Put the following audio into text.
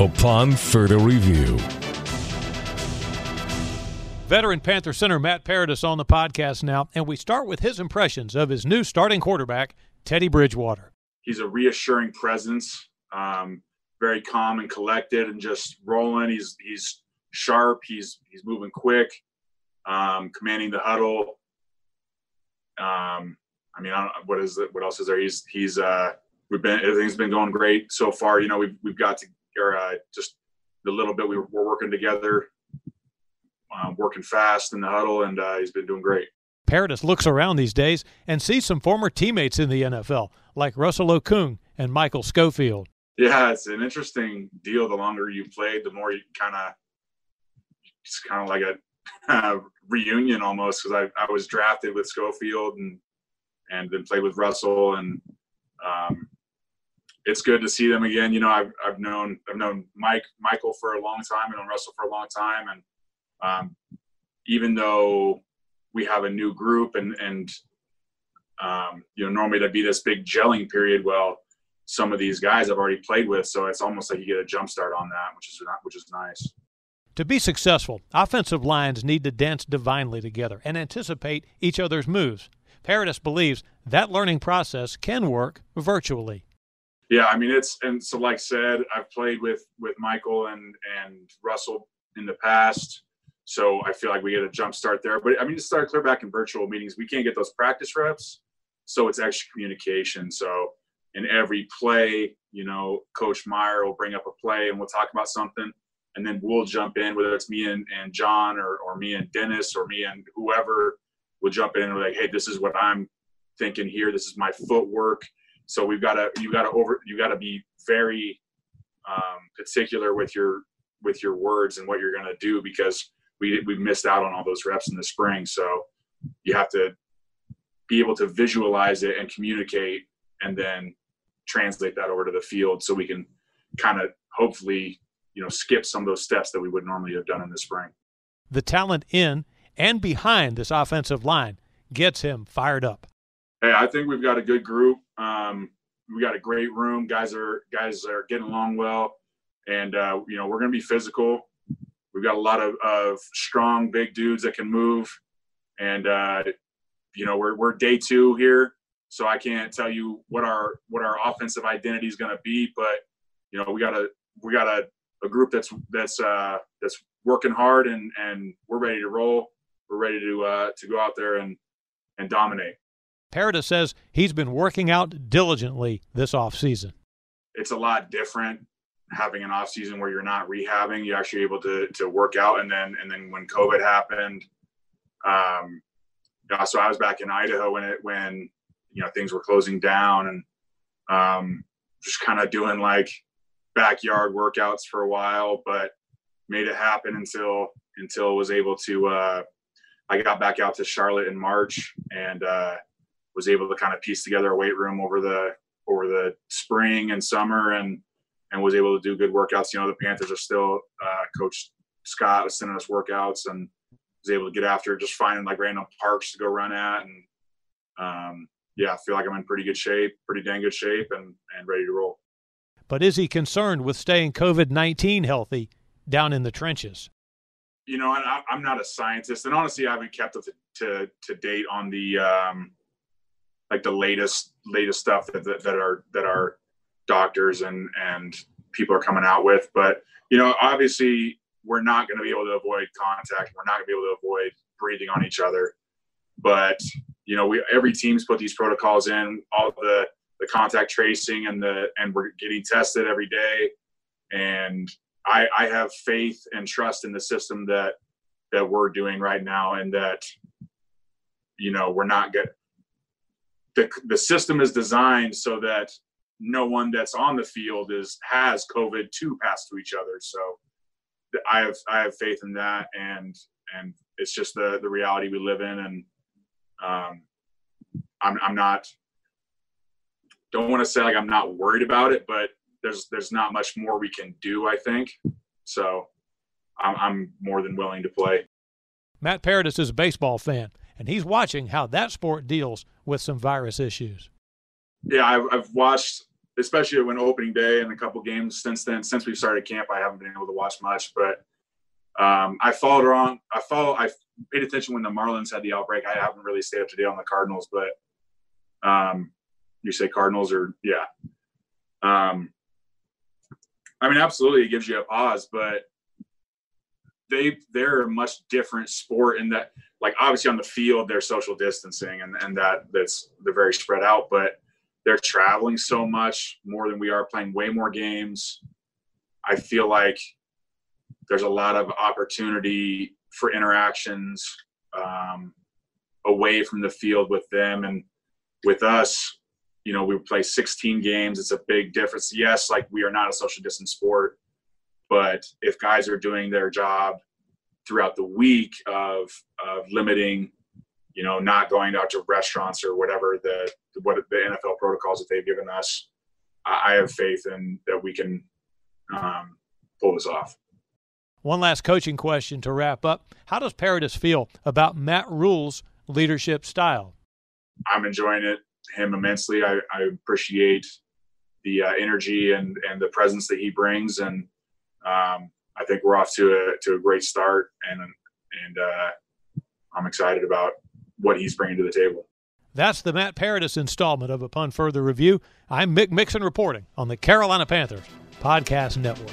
upon further review. Veteran Panther center Matt Paradis on the podcast now, and we start with his impressions of his new starting quarterback, Teddy Bridgewater. He's a reassuring presence, um, very calm and collected, and just rolling. He's he's sharp. He's he's moving quick, um, commanding the huddle. Um, I mean, I don't, what is it? What else is there? He's he's uh, we've been everything's been going great so far. You know, we've we've got to or uh, just the little bit we were, we're working together uh, working fast in the huddle, and uh, he's been doing great. Paradis looks around these days and sees some former teammates in the NFL, like Russell Okung and Michael Schofield. Yeah, it's an interesting deal. The longer you played, the more you kind of it's kind of like a reunion almost because I, I was drafted with Schofield and and then played with Russell and um, it's good to see them again. You know, I've, I've known I've known Mike Michael for a long time and known Russell for a long time, and um, even though we have a new group and and um, you know normally there'd be this big gelling period. Well, some of these guys I've already played with, so it's almost like you get a jump start on that, which is which is nice. To be successful, offensive lines need to dance divinely together and anticipate each other's moves. Paradis believes that learning process can work virtually. Yeah, I mean it's and so like said, I've played with with Michael and and Russell in the past. So I feel like we get a jump start there. But I mean, to start clear back in virtual meetings, we can't get those practice reps. So it's extra communication. So in every play, you know, Coach Meyer will bring up a play and we'll talk about something. And then we'll jump in, whether it's me and, and John or, or me and Dennis or me and whoever will jump in and we're like, hey, this is what I'm thinking here. This is my footwork. So we've got to, you got to over, you got to be very um, particular with your, with your words and what you're going to do because we we missed out on all those reps in the spring. So you have to be able to visualize it and communicate, and then translate that over to the field so we can kind of hopefully you know skip some of those steps that we would normally have done in the spring. The talent in and behind this offensive line gets him fired up. Hey, I think we've got a good group. Um, we got a great room. Guys are guys are getting along well, and uh, you know we're going to be physical. We've got a lot of, of strong, big dudes that can move. And, uh, you know, we're, we're day two here. So I can't tell you what our what our offensive identity is going to be, but you know we got a we got a, a group that's that's uh, that's working hard and and we're ready to roll. We're ready to uh, to go out there and and dominate. Paradis says he's been working out diligently this off season. It's a lot different having an off season where you're not rehabbing, you're actually able to to work out. And then and then when COVID happened, um, you know, so I was back in Idaho when it when you know things were closing down and um, just kind of doing like backyard workouts for a while, but made it happen until until was able to. Uh, I got back out to Charlotte in March and uh, was able to kind of piece together a weight room over the over the spring and summer and and was able to do good workouts. You know, the Panthers are still uh, Coach Scott was sending us workouts and was able to get after just finding like random parks to go run at and um, yeah, I feel like I'm in pretty good shape, pretty dang good shape, and and ready to roll. But is he concerned with staying COVID nineteen healthy down in the trenches? You know, I, am not a scientist, and honestly, I haven't kept up to, to, to date on the um, like the latest latest stuff that, that, that are that are doctors and and people are coming out with. But you know, obviously, we're not going to be able to avoid contact. We're not going to be able to avoid breathing on each other. But you know, we every team's put these protocols in, all the the contact tracing and the and we're getting tested every day. And I, I have faith and trust in the system that that we're doing right now, and that you know we're not good. The, the system is designed so that no one that's on the field is has COVID to pass to each other. So I have I have faith in that, and and it's just the the reality we live in, and um, I'm I'm not don't want to say like I'm not worried about it, but there's there's not much more we can do. I think so. I'm, I'm more than willing to play. Matt Paradis is a baseball fan, and he's watching how that sport deals with some virus issues. Yeah, I've, watched especially when opening day and a couple games since then. Since we've started camp, I haven't been able to watch much, but um, I followed wrong. I follow. I paid attention when the Marlins had the outbreak. I haven't really stayed up to date on the Cardinals, but um, you say Cardinals or yeah. Um, I mean, absolutely, it gives you a pause, but they they're a much different sport in that, like obviously on the field they're social distancing and and that that's they're very spread out, but they're traveling so much more than we are playing way more games. I feel like there's a lot of opportunity for interactions um, away from the field with them and with us. You know we play 16 games. It's a big difference. Yes like we are not a social distance sport but if guys are doing their job throughout the week of of limiting you know not going out to restaurants or whatever the what the NFL protocols that they've given us I have faith in that we can um, pull this off one last coaching question to wrap up. How does Paradis feel about Matt Rhule's leadership style? I'm enjoying it, him immensely. I, I appreciate the uh, energy and, and the presence that he brings. And um, I think we're off to a, to a great start. And, and uh, I'm excited about what he's bringing to the table. That's the Matt Paradis installment of Upon Further Review. I'm Mick Mixon reporting on the Carolina Panthers Podcast Network.